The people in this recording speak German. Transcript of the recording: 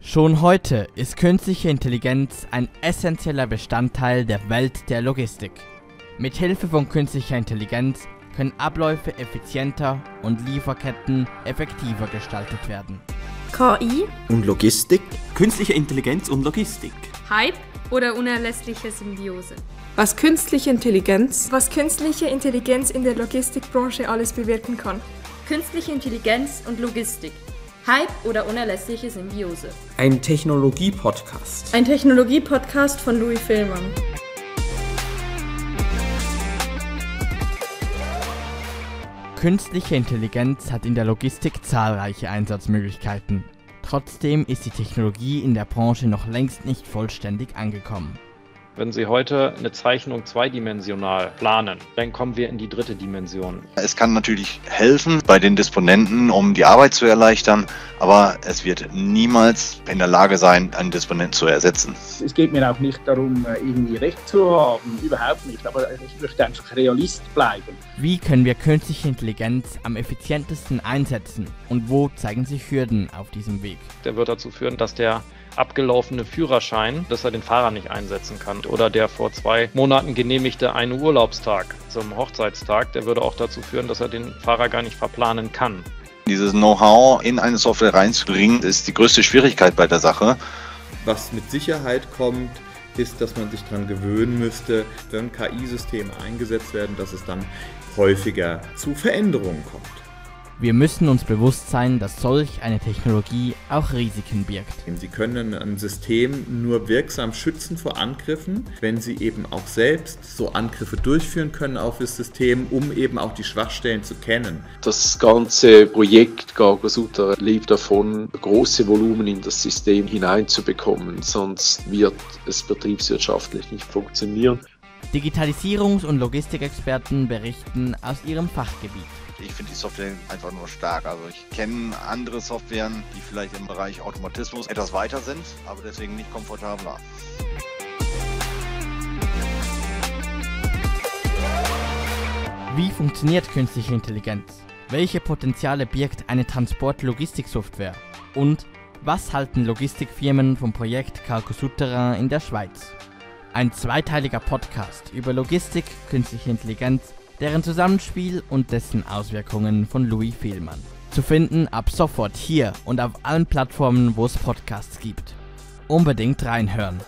Schon heute ist künstliche Intelligenz ein essentieller Bestandteil der Welt der Logistik. Mit Hilfe von künstlicher Intelligenz können Abläufe effizienter und Lieferketten effektiver gestaltet werden. KI und Logistik, künstliche Intelligenz und Logistik. Hype oder unerlässliche Symbiose. Was künstliche Intelligenz, was künstliche Intelligenz in der Logistikbranche alles bewirken kann. Künstliche Intelligenz und Logistik. Hype oder unerlässliche Symbiose. Ein Technologie-Podcast. Ein Technologie-Podcast von Louis Fillmann. Künstliche Intelligenz hat in der Logistik zahlreiche Einsatzmöglichkeiten. Trotzdem ist die Technologie in der Branche noch längst nicht vollständig angekommen. Wenn Sie heute eine Zeichnung zweidimensional planen, dann kommen wir in die dritte Dimension. Es kann natürlich helfen bei den Disponenten, um die Arbeit zu erleichtern, aber es wird niemals in der Lage sein, einen Disponent zu ersetzen. Es geht mir auch nicht darum, irgendwie Recht zu haben, überhaupt nicht, aber ich möchte einfach Realist bleiben. Wie können wir künstliche Intelligenz am effizientesten einsetzen und wo zeigen sich Hürden auf diesem Weg? Der wird dazu führen, dass der abgelaufene Führerschein, dass er den Fahrer nicht einsetzen kann. Oder der vor zwei Monaten genehmigte eine Urlaubstag zum Hochzeitstag, der würde auch dazu führen, dass er den Fahrer gar nicht verplanen kann. Dieses Know-how in eine Software reinzubringen, ist die größte Schwierigkeit bei der Sache. Was mit Sicherheit kommt, ist, dass man sich daran gewöhnen müsste, wenn KI-Systeme eingesetzt werden, dass es dann häufiger zu Veränderungen kommt. Wir müssen uns bewusst sein, dass solch eine Technologie auch Risiken birgt. Sie können ein System nur wirksam schützen vor Angriffen, wenn Sie eben auch selbst so Angriffe durchführen können auf das System, um eben auch die Schwachstellen zu kennen. Das ganze Projekt Gargosutra lebt davon, große Volumen in das System hineinzubekommen, sonst wird es betriebswirtschaftlich nicht funktionieren. Digitalisierungs- und Logistikexperten berichten aus ihrem Fachgebiet. Ich finde die Software einfach nur stark. Also ich kenne andere Softwaren, die vielleicht im Bereich Automatismus etwas weiter sind, aber deswegen nicht komfortabler. Wie funktioniert künstliche Intelligenz? Welche Potenziale birgt eine Transport-Logistik-Software? Und was halten Logistikfirmen vom Projekt Cargo Souterrain in der Schweiz? Ein zweiteiliger Podcast über Logistik, künstliche Intelligenz deren Zusammenspiel und dessen Auswirkungen von Louis Fehlmann. Zu finden ab sofort hier und auf allen Plattformen, wo es Podcasts gibt. Unbedingt reinhören.